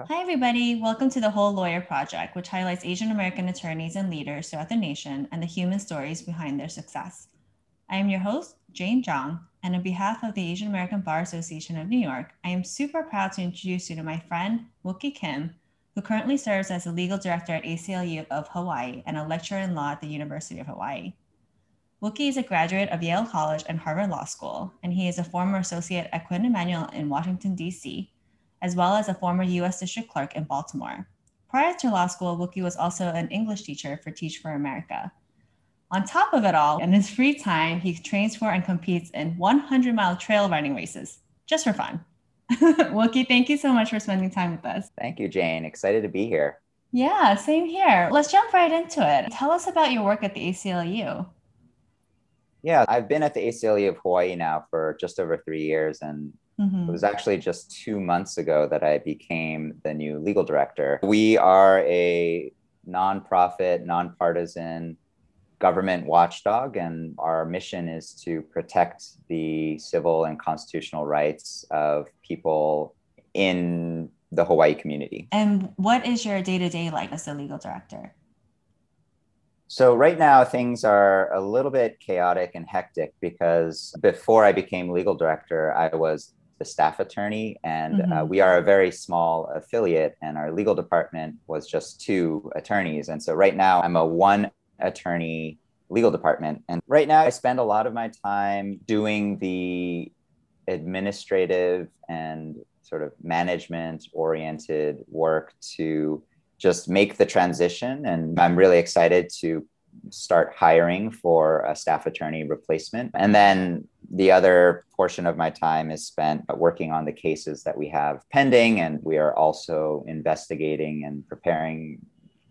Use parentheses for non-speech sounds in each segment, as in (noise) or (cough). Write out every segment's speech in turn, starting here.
Hi, everybody. Welcome to the Whole Lawyer Project, which highlights Asian American attorneys and leaders throughout the nation and the human stories behind their success. I am your host, Jane Zhang, and on behalf of the Asian American Bar Association of New York, I am super proud to introduce you to my friend, Wookie Kim, who currently serves as the legal director at ACLU of Hawaii and a lecturer in law at the University of Hawaii. Wookie is a graduate of Yale College and Harvard Law School, and he is a former associate at Quinn Emanuel in Washington, D.C., as well as a former U.S. District Clerk in Baltimore. Prior to law school, Wookie was also an English teacher for Teach for America. On top of it all, in his free time, he trains for and competes in 100 mile trail running races just for fun. (laughs) Wookie, thank you so much for spending time with us. Thank you, Jane. Excited to be here. Yeah, same here. Let's jump right into it. Tell us about your work at the ACLU. Yeah, I've been at the ACLU of Hawaii now for just over three years. And mm-hmm. it was actually just two months ago that I became the new legal director. We are a nonprofit, nonpartisan government watchdog, and our mission is to protect the civil and constitutional rights of people in the Hawaii community. And what is your day to day like as the legal director? So, right now, things are a little bit chaotic and hectic because before I became legal director, I was the staff attorney, and uh, mm-hmm. uh, we are a very small affiliate, and our legal department was just two attorneys. And so, right now, I'm a one attorney legal department. And right now, I spend a lot of my time doing the administrative and sort of management oriented work to just make the transition. And I'm really excited to start hiring for a staff attorney replacement. And then the other portion of my time is spent working on the cases that we have pending. And we are also investigating and preparing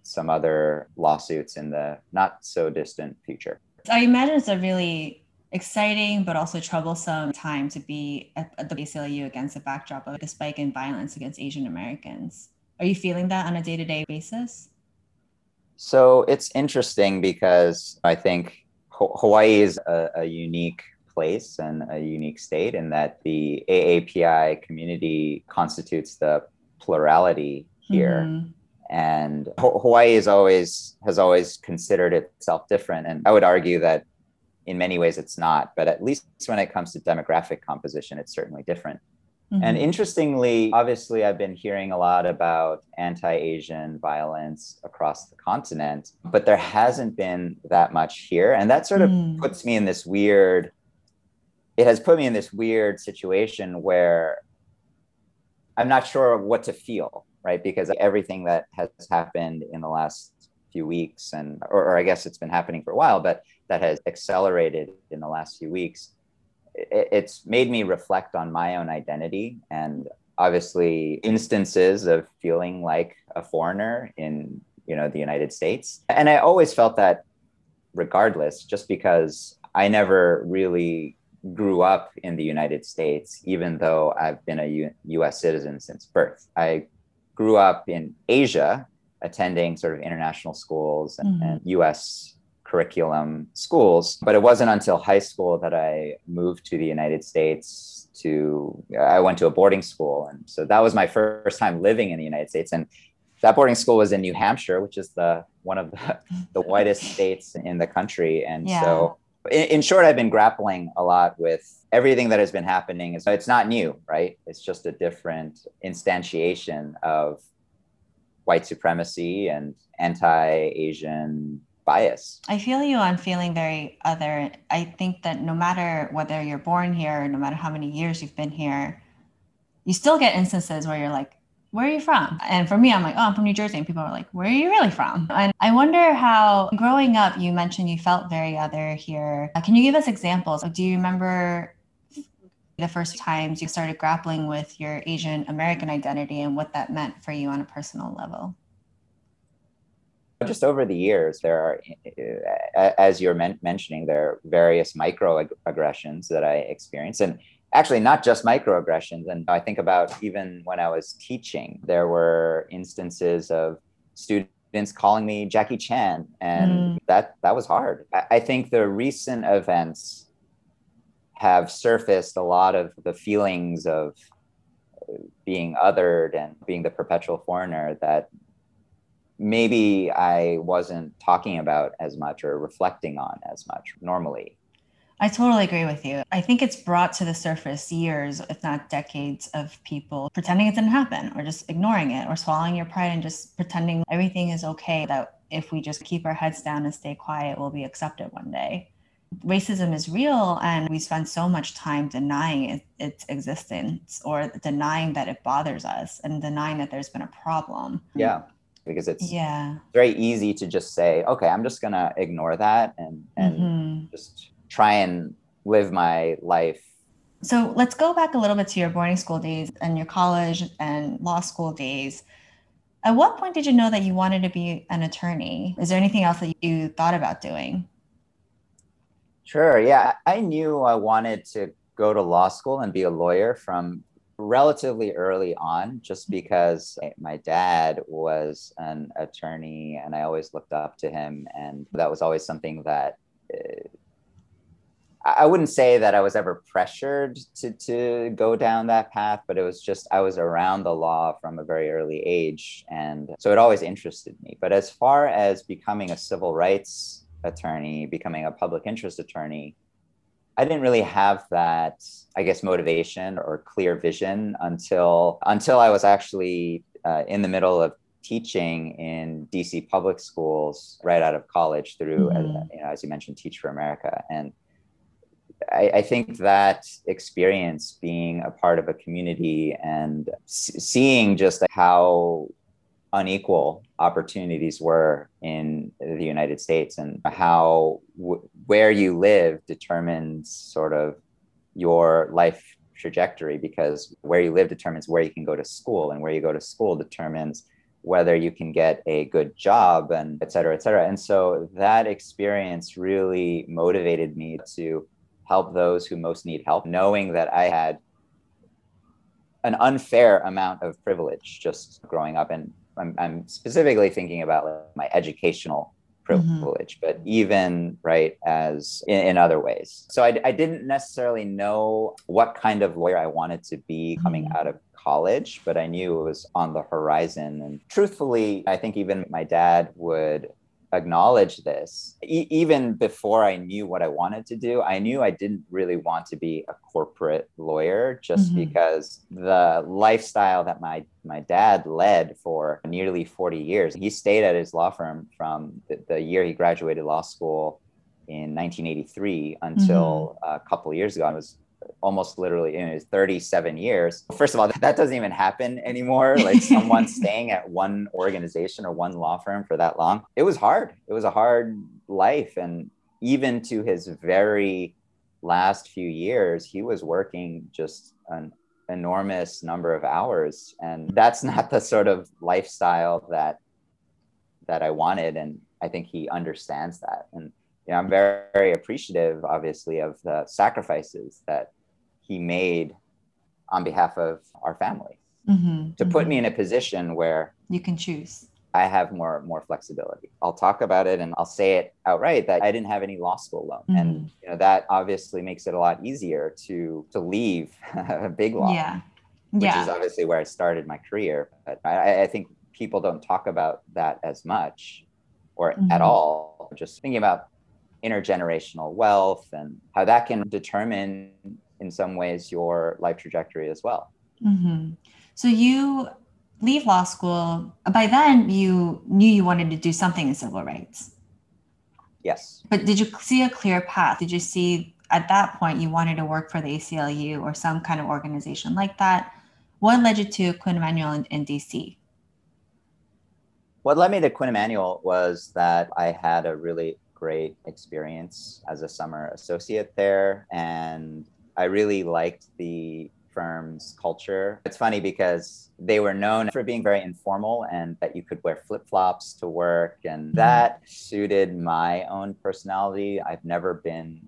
some other lawsuits in the not so distant future. I imagine it's a really exciting but also troublesome time to be at, the ACLU against the backdrop of the spike in violence against Asian Americans. Are you feeling that on a day to day basis? So it's interesting because I think Hawaii is a, a, unique place and a unique state and that the AAPI community constitutes the plurality here. Mm-hmm and Hawaii is always has always considered itself different and I would argue that in many ways it's not but at least when it comes to demographic composition it's certainly different mm-hmm. and interestingly obviously I've been hearing a lot about anti-Asian violence across the continent but there hasn't been that much here and that sort of mm. puts me in this weird it has put me in this weird situation where I'm not sure what to feel right? Because everything that has happened in the last few weeks, and or, or, I guess it's been happening for a while, but that has accelerated in the last few weeks. It, it's made me reflect on my own identity and obviously instances of feeling like a foreigner in you know the United States. And I always felt that regardless, just because I never really grew up in the United States, even though I've been a U- US citizen since birth. I grew up in Asia, attending sort of international schools and, mm-hmm. and US curriculum schools. But it wasn't until high school that I moved to the United States to, I went to a boarding school. And so that was my first time living in the United States. And that boarding school was in New Hampshire, which is the one of the, the (laughs) whitest states in the country. And yeah. so in, in short, I've been grappling a lot with everything that has been happening is it's not new, right? It's just a different instantiation of white supremacy and anti-Asian bias. I feel you on feeling very other. I think that no matter whether you're born here, no matter how many years you've been here, you still get instances where you're like, where are you from? And for me, I'm like, oh, I'm from New Jersey. And people are like, where are you really from? And I wonder how growing up, you mentioned you felt very other here. Uh, can you give us examples? Do you remember the first times you started grappling with your Asian American identity and what that meant for you on a personal level? Just over the years, there are, eh, eh, as you're men- mentioning, there are various microaggressions that I experienced. And actually, not just microaggressions. And I think about even when I was teaching, there were instances of students calling me Jackie Chan, and mm. that, that was hard. I, I think the recent events have surfaced a lot of the feelings of being othered and being the perpetual foreigner that maybe I wasn't talking about as much or reflecting on as much normally. I totally agree with you. I think it's brought to the surface years, if not decades, of people pretending it didn't happen or just ignoring it or swallowing your pride and just pretending everything is okay, that if we just keep our heads down and stay quiet, we'll be accepted one day. Racism is real, and we spend so much time denying it, its existence or denying that it bothers us and denying that there's been a problem. Yeah because it's yeah very easy to just say okay i'm just going to ignore that and and mm-hmm. just try and live my life. So let's go back a little bit to your boarding school days and your college and law school days. At what point did you know that you wanted to be an attorney? Is there anything else that you thought about doing? Sure yeah. I knew i wanted to go to law school and be a lawyer from relatively early on just because my dad was an attorney and I always looked up to him. And that was always something that uh, I wouldn't say that I was ever pressured to, to go down that path, but it was just I was around the law from a very early age. And so it always interested me. But as far as becoming a civil rights attorney, becoming a public interest attorney, I didn't really have that, I guess, motivation or clear vision until until I was actually uh, in the middle of teaching in DC public schools right out of college through, mm-hmm. you know, as you mentioned, Teach for America, and I, I, think that experience being a part of a community and seeing just how unequal opportunities were in the United States and how w- where you live determines sort of your life trajectory because where you live determines where you can go to school and where you go to school determines whether you can get a good job and et cetera, et cetera. And so that experience really motivated me to help those who most need help, knowing that I had an unfair amount of privilege just growing up and I'm, I'm specifically thinking about like my educational mm-hmm. privilege, mm-hmm. but even right as in, in other ways. So I, I, didn't necessarily know what kind of lawyer I wanted to be coming mm-hmm. out of college, but I knew it was on the horizon. And truthfully, I think even my dad would acknowledge this. E- even before I knew what I wanted to do, I knew I didn't really want to be a corporate lawyer just mm-hmm. because the lifestyle that my my dad led for nearly 40 years. He stayed at his law firm from the, the year he graduated law school in 1983 until mm-hmm. a couple years ago. I was almost literally in his 37 years. First of all, that doesn't even happen anymore. Like someone (laughs) staying at one organization or one law firm for that long. It was hard. It was a hard life. And even to his very last few years, he was working just an enormous number of hours. And that's (laughs) not the sort of lifestyle that that I wanted. And I think he understands that. And you know, I'm very, very appreciative, obviously, of the sacrifices that he made on behalf of our family mm-hmm, to mm-hmm. put me in a position where you can choose. I have more more flexibility. I'll talk about it and I'll say it outright that I didn't have any law school loan, mm-hmm. and you know that obviously makes it a lot easier to to leave (laughs) a big law, yeah, which yeah. is obviously where I started my career. But I, I think people don't talk about that as much or at mm-hmm. all. Just thinking about intergenerational wealth and how that can determine in some ways your life trajectory as well. Mm-hmm. So you leave law school. By then, you knew you wanted to do something in civil rights. Yes. But did you see a clear path? Did you see at that point you wanted to work for the ACLU or some kind of organization like that? What led you to Quinn Emanuel in, in DC? What led me to Quinn Emanuel was that I had a really great experience as a summer associate there. And I really liked the firm's culture. It's funny because they were known for being very informal and that you could wear flip flops to work. And mm-hmm. that suited my own personality. I've never been,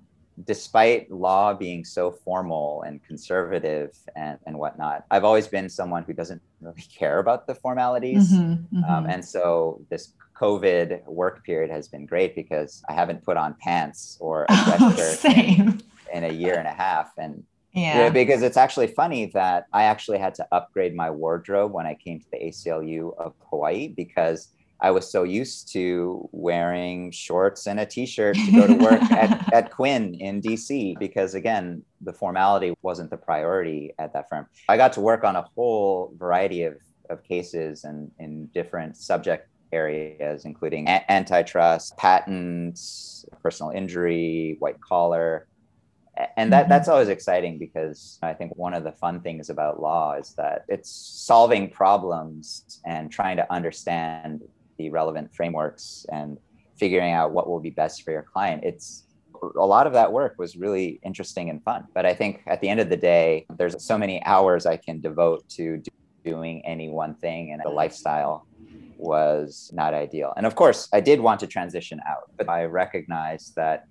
despite law being so formal and conservative and, and whatnot, I've always been someone who doesn't really (laughs) care about the formalities. Mm-hmm, mm-hmm. Um, and so this COVID work period has been great because I haven't put on pants or a dress (laughs) oh, shirt in, in, a year and a half. And Yeah. yeah. Because it's actually funny that I actually had to upgrade my wardrobe when I came to the ACLU of Hawaii because I was so used to wearing shorts and a t-shirt to go to work (laughs) at, at Quinn in DC because again, the formality wasn't the priority at that firm. I got to work on a whole variety of, of cases and in different subject areas, including a- antitrust, patents, personal injury, white collar. And that, mm-hmm. that's always exciting because I think one of the fun things about law is that it's solving problems and trying to understand the relevant frameworks and figuring out what will be best for your client. It's a lot of that work was really interesting and fun. But I think at the end of the day, there's so many hours I can devote to doing any one thing, and the lifestyle was not ideal. And of course, I did want to transition out, but I recognized that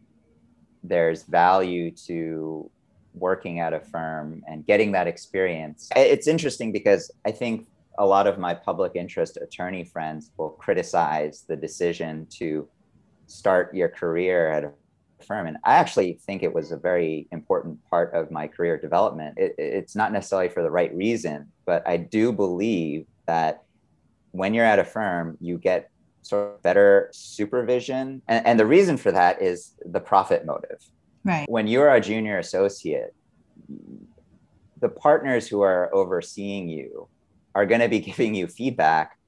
there's value to working at a firm and getting that experience. It's interesting because I think a lot of my public interest attorney friends will criticize the decision to start your career at a firm. And I actually think it was a very important part of my career development. It, it's not necessarily for the right reason, but I do believe that when you're at a firm, you get sort of better supervision. And, and the reason for that is the profit motive. Right. When you're a junior associate, the partners who are overseeing you are going to be (laughs) giving you feedback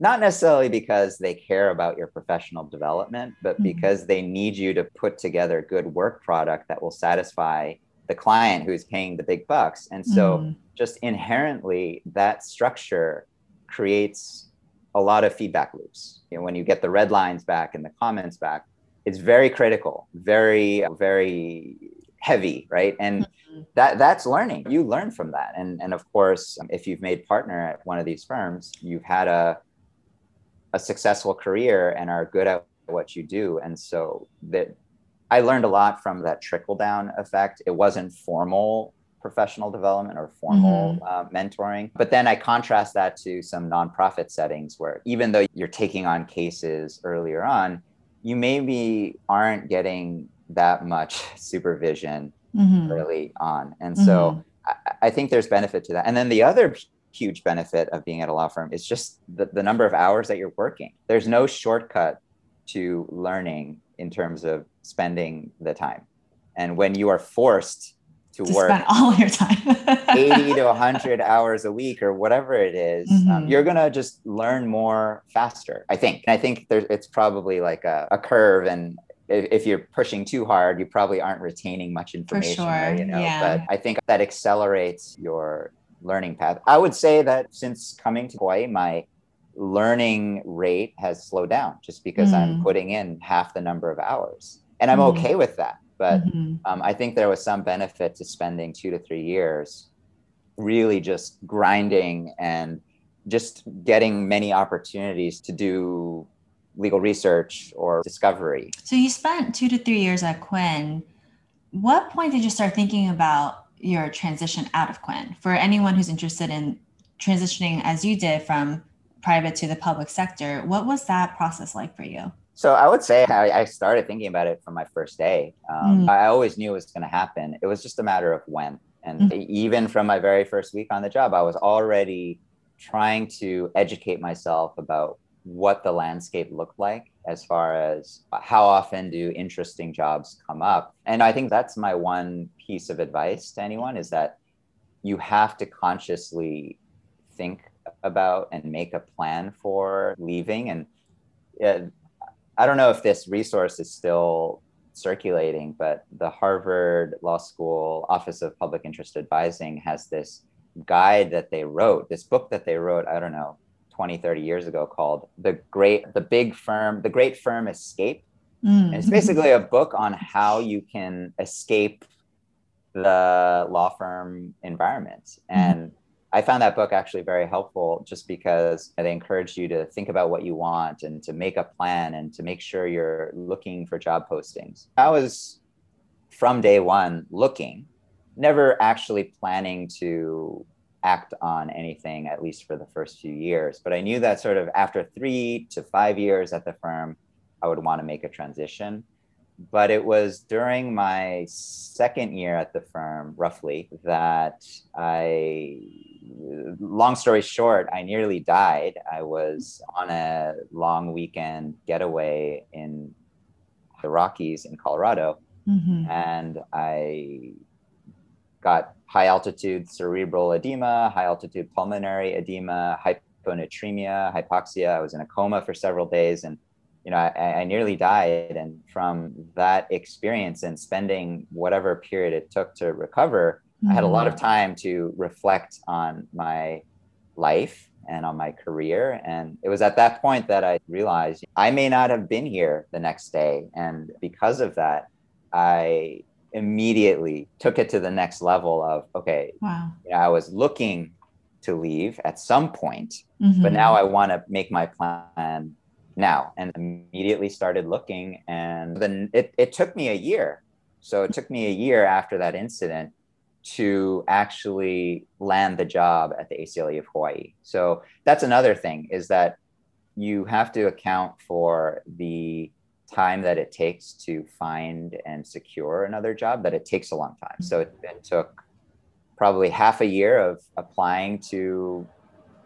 not necessarily because they care about your professional development but mm-hmm. because they need you to put together good work product that will satisfy the client who's paying the big bucks and so mm-hmm. just inherently that structure creates a lot of feedback loops. You know when you get the red lines back and the comments back it's very critical very very heavy right? And mm-hmm. that that's learning. You learn from that. And and of course if you've made partner at one of these firms you've had a a successful career and are good at what you do. And so that i learned a lot from that trickle down effect. It wasn't formal professional development or formal mm-hmm. uh, mentoring but then i contrast that to some nonprofit settings where even though you're taking on cases earlier on you maybe aren't getting that much (laughs) supervision mm-hmm. early on. And so mm-hmm. I, I, think there's benefit to that. And then the other huge benefit of being at a law firm is just the, the number of hours that you're working. There's no shortcut to learning in terms of spending the time. And when you are forced to, to work (laughs) all your time 80 to (laughs) 100 hours a week or whatever it is, um, mm-hmm. um, you're going to just learn more faster i think and i think there's it's probably like a, a curve and if you're pushing too hard, you probably aren't retaining much information. For sure. You know, yeah. but I think that accelerates your learning path. I would say that since coming to Hawaii, my learning rate has slowed down just because mm. I'm putting in half the number of hours, and I'm mm. okay with that. But mm-hmm. um, I think there was some benefit to spending two to three years really just grinding and just getting many opportunities to do legal research or discovery. So you spent two to three years at Quinn. What point did you start thinking about your transition out of Quinn? For anyone who's interested in transitioning as you did from private to the public sector, what was that process like for you? So I would say I, started thinking about it from my first day. Um, mm I always knew it was going to happen. It was just a matter of when. And mm even from my very first week on the job, I was already trying to educate myself about what the landscape looked like as far as how often do interesting jobs come up. And I think that's my one piece of advice to anyone is that you have to consciously think about and make a plan for leaving. And uh, I don't know if this resource is still circulating, but the Harvard Law School Office of Public Interest Advising has this guide that they wrote, this book that they wrote, I don't know, 20 30 years ago called the great the big firm the great firm escape mm. and it's basically a book on how you can escape the law firm environment mm. I found that book actually very helpful just because they encourage you to think about what you want and to make a plan and to make sure you're looking for job postings i was from day one looking never actually planning to act on anything, at least for the first few years. But I knew that sort of after three to five years at the firm, I would want to make a transition. But it was during my second year at the firm, roughly, that I, long story short, I nearly died. I was on a long weekend getaway in the Rockies in Colorado, mm-hmm. and I got high altitude cerebral edema, high altitude pulmonary edema, hyponatremia, hypoxia. I was in a coma for several days and you know, I, I nearly died. And from that experience and spending whatever period it took to recover, mm-hmm. I had a lot of mm-hmm. time to reflect on my life and on my career. And it was at that point that I realized I may not have been here the next day. And because of that, I immediately took it to the next level of okay, wow. you know, I was looking to leave at some point, mm-hmm. but now I want to make my plan now and immediately started looking. And then it, it took me a year. So it took me a year after that incident to actually land the job at the ACLU of Hawaii. So that's another thing is that you have to account for the time that it takes to find and secure another job that it takes a long time. So it, it took probably half a year of applying to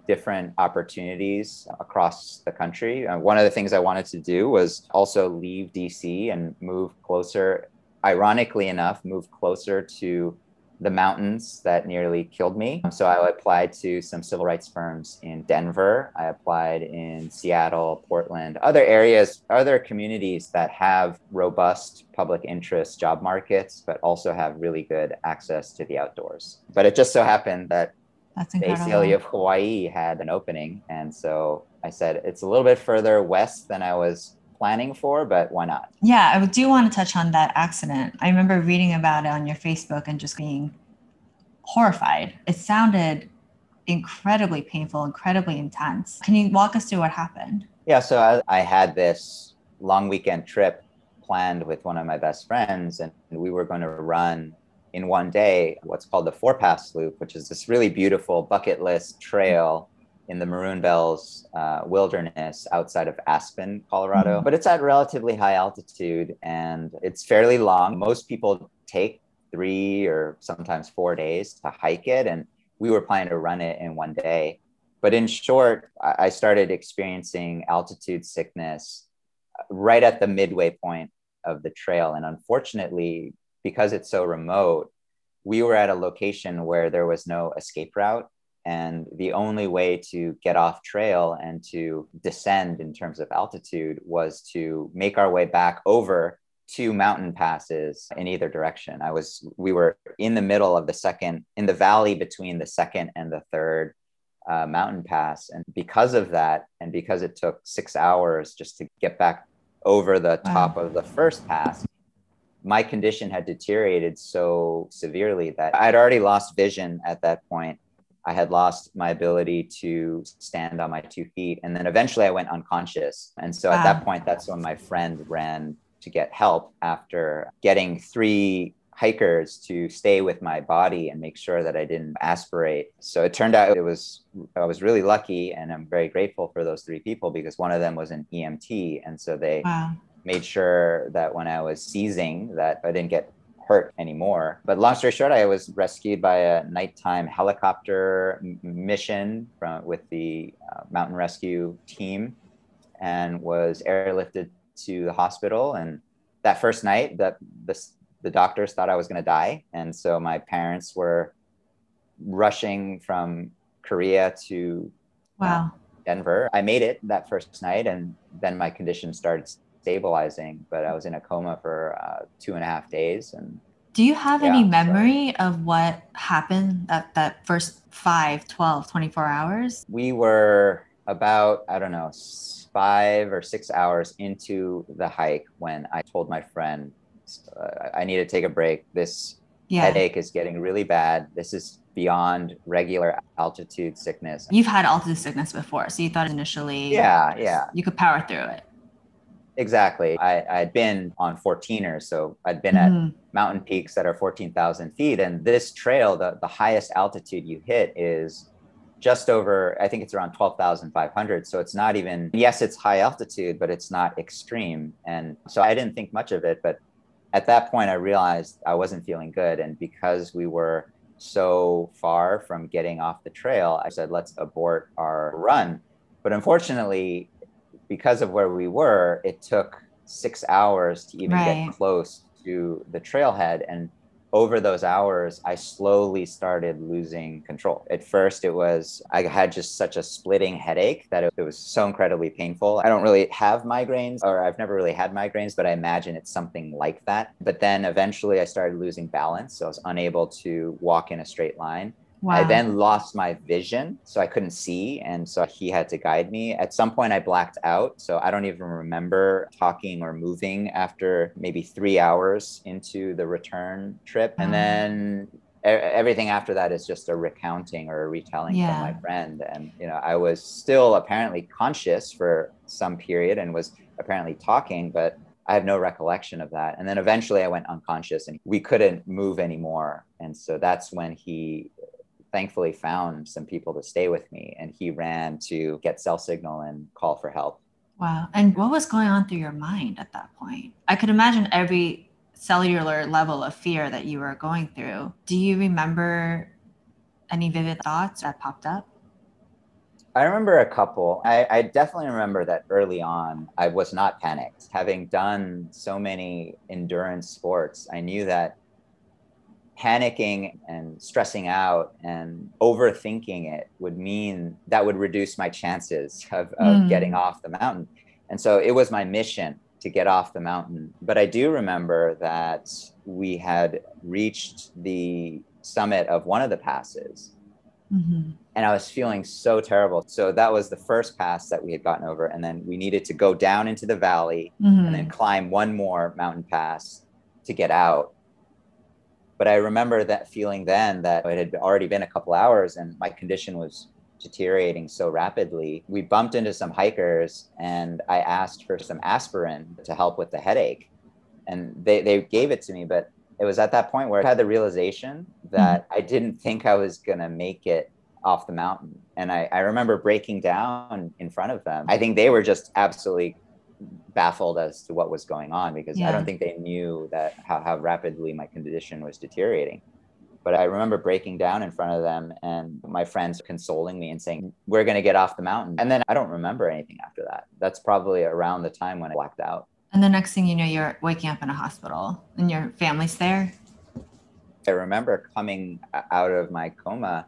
different opportunities across the country. Uh, one of the things I wanted to do was also leave DC and move closer, ironically enough, move closer to the mountains that nearly killed me. So I applied to some civil rights firms in Denver. I applied in Seattle, Portland, other areas, other communities that have robust public interest job markets, but also have really good access to the outdoors. But it just so happened that that's incredible. The ACLU of Hawaii had an opening. And so I said, it's a little bit further west than I was planning for, but why not? Yeah, I do want to touch on that accident. I remember reading about it on your Facebook and just being horrified. It sounded incredibly painful, incredibly intense. Can you walk us through what happened? Yeah, so I, I had this long weekend trip planned with one of my best friends, and we were going to run in one day what's called the Four Pass Loop, which is this really beautiful bucket list trail in the Maroon Bells uh, wilderness outside of Aspen, Colorado. Mm-hmm. But it's at relatively high altitude and it's fairly long. Most people take three or sometimes four days to hike it. And we were planning to run it in one day. But in short, I started experiencing altitude sickness right at the midway point of the trail. And unfortunately, because it's so remote, we were at a location where there was no escape route. And the only way to get off trail and to descend in terms of altitude was to make our way back over two mountain passes in either direction. I was, we were in the middle of the second, in the valley between the second and the third uh, mountain pass. And because of that, and because it took six hours just to get back over the top wow. of the first pass, my condition had deteriorated so severely that I'd already lost vision at that point. I had lost my ability to stand on my two feet. And then eventually I went unconscious. And so wow. at that point, that's when my friend ran to get help after getting three hikers to stay with my body and make sure that I didn't aspirate. So it turned out it was I was really lucky and I'm very grateful for those three people because one of them was an EMT and so they wow made sure that when I was seizing that I didn't get hurt anymore. But long story short, I was rescued by a nighttime helicopter m- mission from with the uh, mountain rescue team and was airlifted to the hospital. And that first night, the, the, the doctors thought I was going to die. And so my parents were rushing from Korea to wow. Uh, Denver. I made it that first night, and then my condition started stabilizing, but I was in a coma for uh, two and a half days. And do you have yeah, any memory so. of what happened at that first 5, 12, 24 hours? We were about, I don't know, five or six hours into the hike when I told my friend, uh, I need to take a break. This yeah. headache is getting really bad. This is beyond regular altitude sickness. You've had altitude sickness before, so you thought initially yeah, yeah. you could power through it. Exactly. I, had been on 14ers, so I'd been mm-hmm. at mountain peaks that are 14,000 feet. And this trail, the, the highest altitude you hit is just over, I think it's around 12,500. So it's not even, yes, it's high altitude, but it's not extreme. And so I didn't think much of it. But at that point, I realized I wasn't feeling good. And because we were so far from getting off the trail, I said, let's abort our run. But unfortunately, because of where we were, it took six hours to even right. get close to the trailhead. And over those hours, I slowly started losing control. At first, it was, I had just such a splitting headache that it, it, was so incredibly painful. I don't really have migraines, or I've never really had migraines, but I imagine it's something like that. But then eventually, I started losing balance. So I was unable to walk in a straight line. Wow. I then lost my vision, so I couldn't see. And so he had to guide me. At some point, I blacked out. So I don't even remember talking or moving after maybe three hours into the return trip. And uh-huh. then everything after that is just a recounting or a retelling yeah. from my friend. And, you know, I was still apparently conscious for some period and was apparently talking, but I have no recollection of that. And then eventually I went unconscious and we couldn't move anymore. And so that's when he thankfully found some people to stay with me and he ran to get cell signal and call for help. Wow. And what was going on through your mind at that point? I could imagine every cellular level of fear that you were going through. Do you remember any vivid thoughts that popped up? I remember a couple. I, I, definitely remember that early on, I was not panicked. Having done so many endurance sports, I knew that panicking and stressing out and overthinking it would mean that would reduce my chances of, of mm. getting off the mountain. And so it was my mission to get off the mountain. But I do remember that we had reached the summit of one of the passes. Mm-hmm. And I was feeling so terrible. So that was the first pass that we had gotten over. And then we needed to go down into the valley mm-hmm. and then climb one more mountain pass to get out. But I remember that feeling then that it had already been a couple hours and my condition was deteriorating so rapidly. We bumped into some hikers and I asked for some aspirin to help with the headache. And they, they gave it to me, but it was at that point where I had the realization that mm-hmm. I didn't think I was going to make it off the mountain. And I, I remember breaking down in front of them. I think they were just absolutely baffled as to what was going on because yeah. I don't think they knew that how, how rapidly my condition was deteriorating. But I remember breaking down in front of them and my friends consoling me and saying, We're going to get off the mountain. And then I don't remember anything after that. That's probably around the time when I blacked out. And the next thing you know, you're waking up in a hospital and your family's there. I remember coming out of my coma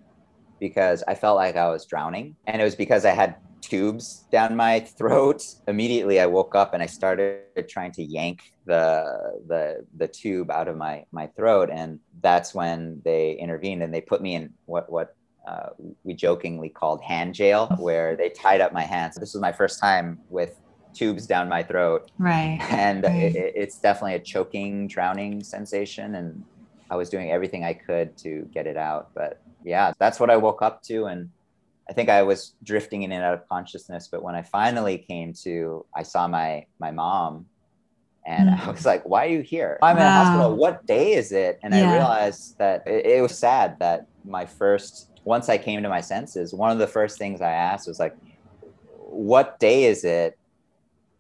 because I felt like I was drowning. And it was because I had tubes down my throat. Immediately, I woke up and I started trying to yank the the the tube out of my my throat, and that's when they intervened and they put me in what what uh, we jokingly called hand jail, where they tied up my hands. This was my first time with tubes down my throat, right? And right. It, it's definitely a choking, drowning sensation, and I was doing everything I could to get it out, but yeah, that's what I woke up to and I think I was drifting in and out of consciousness, but when I finally came to, I saw my my mom, and mm. I was like, "Why are you here? I'm wow. in a hospital. What day is it?" And yeah. I realized that it, it, was sad that my first, once I came to my senses, one of the first things I asked was like, "What day is it?"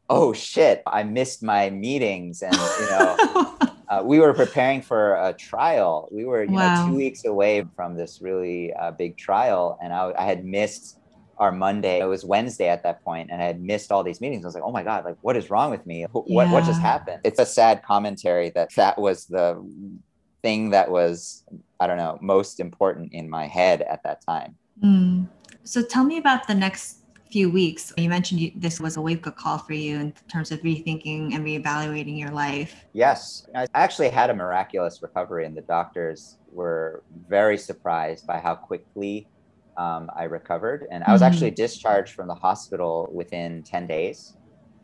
Oh shit! I missed my meetings, and you know. (laughs) uh, we were preparing for a trial. We were, you wow. know, two weeks away from this really uh, big trial, and I, I, had missed our Monday. It was Wednesday at that point, and I had missed all these meetings. I was like, "Oh my god! Like, what is wrong with me? What yeah. what just happened?" It's a sad commentary that that was the thing that was, I don't know, most important in my head at that time. Mm. So tell me about the next few weeks. You mentioned you, this was a wake up call for you in terms of rethinking and reevaluating your life. Yes. I actually had a miraculous recovery, and the doctors were very surprised by how quickly um, I recovered. And I was mm-hmm. actually discharged from the hospital within 10 days.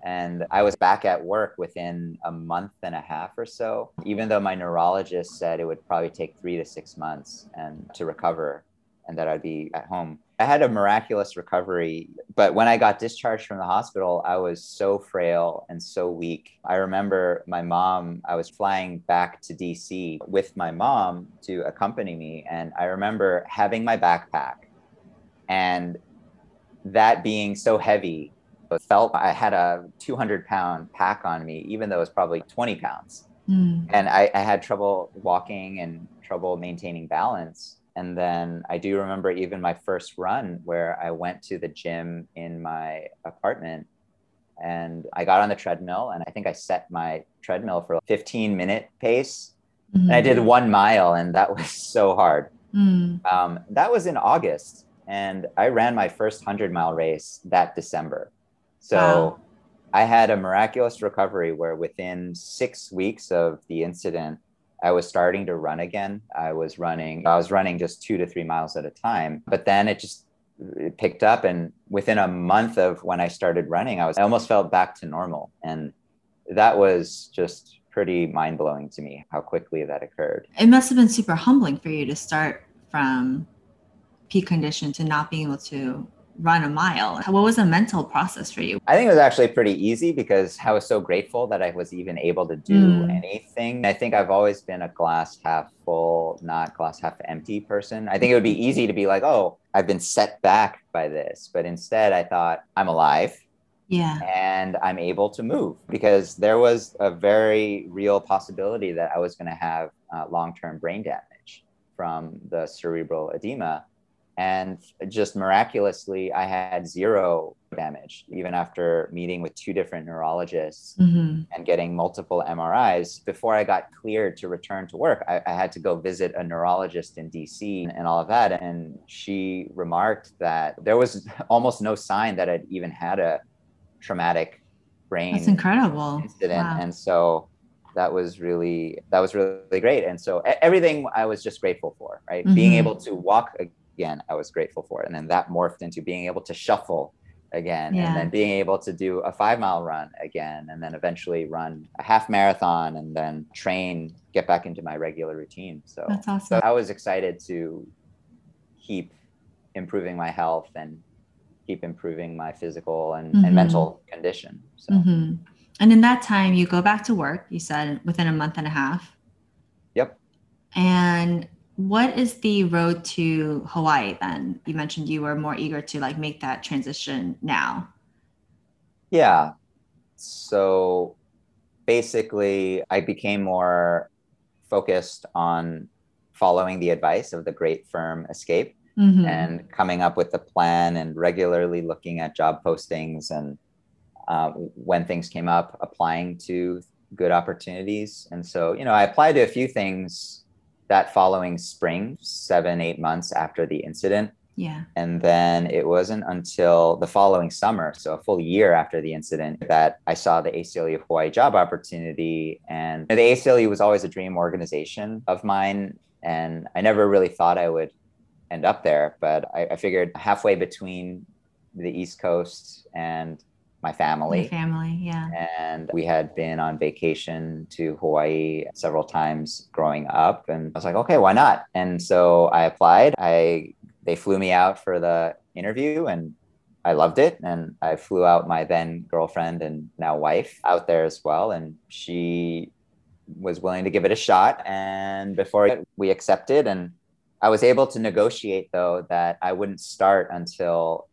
And I was back at work within a month and a half or so, even though my neurologist said it would probably take three to six months and to recover and that I'd be at home. I had a miraculous recovery, but when I got discharged from the hospital, I was so frail and so weak. I remember my mom, I was flying back to DC with my mom to accompany me. And I remember having my backpack And that being so heavy, it felt I had a 200 pound pack on me, even though it was probably 20 pounds. Mm. And I, I had trouble walking and trouble maintaining balance. And then I do remember even my first run where I went to the gym in my apartment and I got on the treadmill and I think I set my treadmill for a 15 minute pace. Mm-hmm. And I did mm-hmm. one mile and that (laughs) was so hard. Mm. Um, that was in August and I ran my first 100 mile race that December. So wow. I had a miraculous recovery where within six weeks of the incident, I was starting to run again. I was running, I was running just two to three miles at a time. But then it just it picked up. And within a month of when I started running, I was, I almost felt back to normal. And that was just pretty mind blowing to me how quickly that occurred. It must have been super humbling for you to start from peak condition to not being able to run a mile. What was the mental process for you? I think it was actually pretty easy because I was so grateful that I was even able to do mm. anything. I think I've always been a glass half full, not glass half empty person. I think it would be easy to be like, oh, I've been set back by this. But instead, I thought, I'm alive. Yeah. And I'm able to move because there was a very real possibility that I was going to have uh, long term brain damage from the cerebral edema and just miraculously i had zero damage even after meeting with two different neurologists mm-hmm. and getting multiple mris before i got cleared to return to work I, I, had to go visit a neurologist in dc and all of that and she remarked that there was (laughs) almost no sign that i'd even had a traumatic brain that's incredible incident wow. and so that was really that was really great and so everything i was just grateful for right mm-hmm. being able to walk again, I was grateful for it. And then that morphed into being able to shuffle again yeah. and then being able to do a five mile run again and then eventually run a half marathon and then train get back into my regular routine so, that's awesome. so i was excited to keep improving my health and keep improving my physical and, mm-hmm. and mental condition so mm-hmm. and in that time you go back to work you said within a month and a half yep and what is the road to Hawaii then? You mentioned you were more eager to like make that transition now. Yeah. So basically, I became more focused on following the advice of the great firm Escape mm-hmm. and coming up with a plan and regularly looking at job postings and uh, when things came up, applying to good opportunities. And so, you know, I applied to a few things that following spring, seven, eight months after the incident. Yeah. And then it wasn't until the following summer, so a full year after the incident, that I saw the ACLU of Hawaii job opportunity. And the ACLU was always a dream organization of mine. And I never really thought I would end up there, but I, I figured halfway between the East Coast and my family. My family, yeah. And we had been on vacation to Hawaii several times growing up and I was like, okay, why not? And so I applied. I they flew me out for the interview and I loved it and I flew out my then girlfriend and now wife out there as well and she was willing to give it a shot and before we accepted and I was able to negotiate though that I wouldn't start until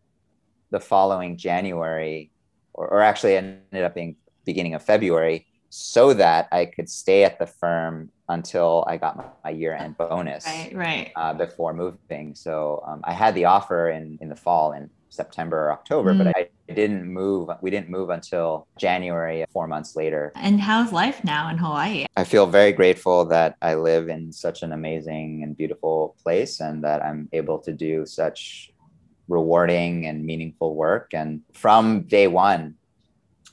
the following January or, or actually ended up being beginning of February, so that I could stay at the firm until I got my, my year end bonus. Right, right. Uh, before moving, so um, I had the offer in in the fall in September or October, mm. but I didn't move. We didn't move until January, four months later. And how's life now in Hawaii? I feel very grateful that I live in such an amazing and beautiful place and that I'm able to do such rewarding and meaningful work. And from day one,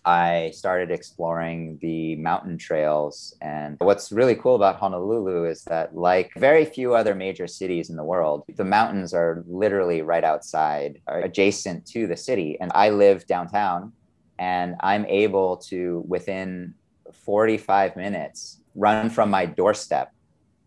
I started exploring the mountain trails. And what's really cool about Honolulu is that, like very few other major cities in the world, the mountains are literally right outside, adjacent to the city. And I live downtown, and I'm able to, within 45 minutes, run from my doorstep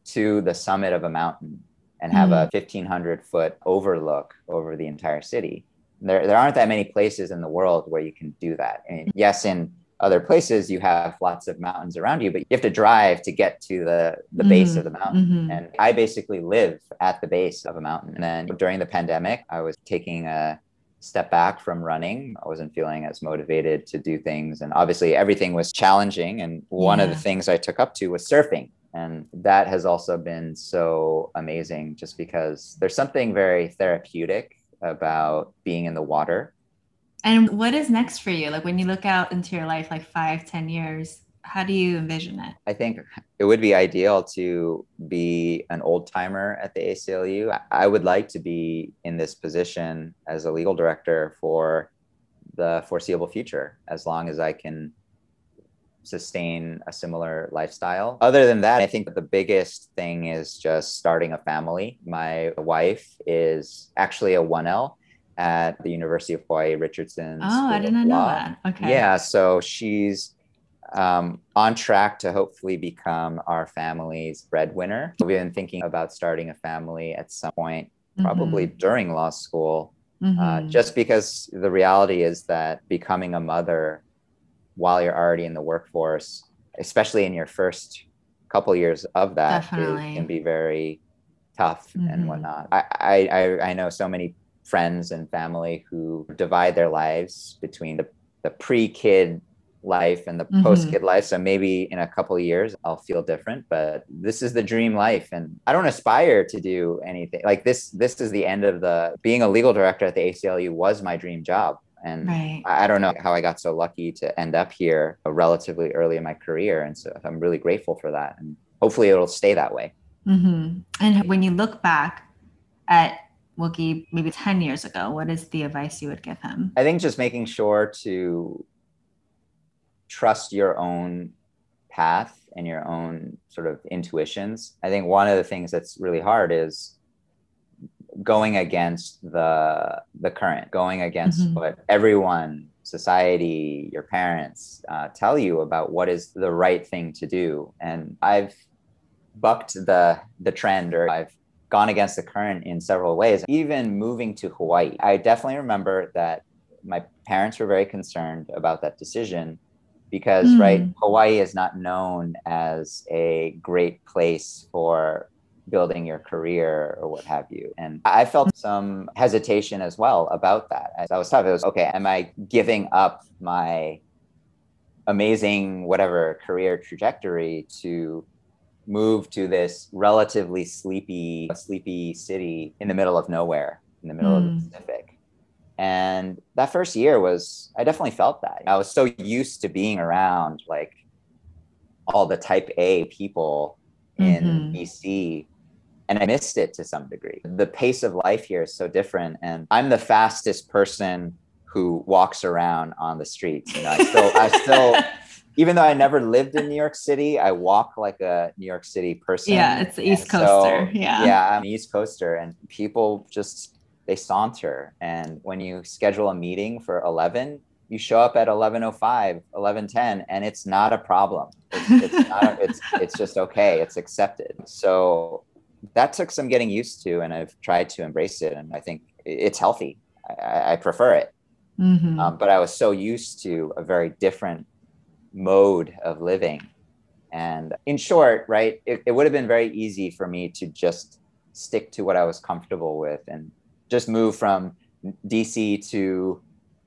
to the summit of a mountain and have mm. a 1500 foot overlook over the entire city. There, there aren't that many places in the world where you can do that. And yes, in other places you have lots of mountains around you but you have to drive to get to the the mm-hmm. base of the mountain mm-hmm. and i basically live at the base of a mountain and then during the pandemic i was taking a step back from running i wasn't feeling as motivated to do things and obviously everything was challenging and one yeah. of the things i took up to was surfing and that has also been so amazing just because there's something very therapeutic about being in the water and what is next for you? Like when you look out into your life, like five, ten years, how do you envision it? I think it would be ideal to be an old timer at the ACLU. I would like to be in this position as a legal director for the foreseeable future, as long as I can sustain a similar lifestyle. Other than that, I think the biggest thing is just starting a family. My wife is actually a 1L at the University of Hawaii Richardson. Oh, School I didn't know that. Okay. Yeah, so she's um, on track to hopefully become our family's breadwinner. We've been thinking about starting a family at some point, probably mm-hmm. during law school, uh, mm-hmm. uh, just because the reality is that becoming a mother while you're already in the workforce, especially in your first couple years of that, is, can be very tough mm-hmm. and whatnot. I, I I know so many friends and family who divide their lives between the, the pre-kid life and the mm-hmm. post-kid life so maybe in a couple years i'll feel different but this is the dream life and i don't aspire to do anything like this this is the end of the being a legal director at the aclu was my dream job and right. I, I don't know how i got so lucky to end up here relatively early in my career and so i'm really grateful for that and hopefully it'll stay that way mm-hmm. and when you look back at Wookie maybe 10 years ago, what is the advice you would give him? I think just making sure to trust your own path and your own sort of intuitions. I think one of the things that's really hard is going against the the current, going against mm-hmm. what everyone, society, your parents uh, tell you about what is the right thing to do. And I've bucked the the trend, or I've gone against the current in several ways. Even moving to Hawaii, I definitely remember that my parents were very concerned about that decision because, mm. right, Hawaii is not known as a great place for building your career or what have you. And I felt some hesitation as well about that. As I was tough, it was okay, am I giving up my amazing whatever career trajectory to move to this relatively sleepy, sleepy city in the middle of nowhere, in the middle mm. of the hmm. Pacific. And that first year was, I definitely felt that. I was so used to being around like all the type A people in mm-hmm. DC and I missed it to some degree. The pace of life here is so different. And I'm the fastest person who walks around on the streets. You know, I still, I still, (laughs) even though I never lived in New York City, I walk like a New York City person. Yeah, it's the East Coaster. So, yeah. Yeah, I'm East Coaster and people just they saunter and when you schedule a meeting for 11, you show up at 11:05, 11:10 and it's not a problem. It's it's, not, it's it's just okay. It's accepted. So that took some getting used to and I've tried to embrace it and I think it's healthy. I, I prefer it. Mm-hmm. Um, but I was so used to a very different mode of living. And in short, right, it, it would have been very easy for me to just stick to what I was comfortable with and just move from DC to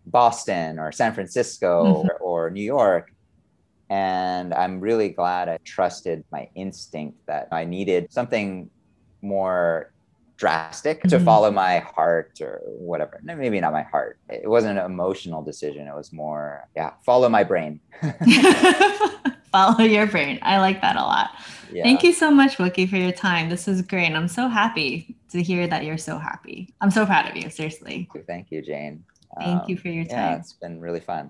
Boston or San Francisco mm-hmm. or, or New York. And I'm really glad I trusted my instinct that I needed something more drastic to mm-hmm. follow my heart or whatever. No, maybe not my heart. It wasn't an emotional decision. It was more, yeah, follow my brain. (laughs) (laughs) follow your brain. I like that a lot. Yeah. Thank you so much, Wookie, for your time. This was great. I'm so happy to hear that you're so happy. I'm so proud of you, seriously. Thank you, Jane. Thank um, you for your time. Yeah, it's been really fun.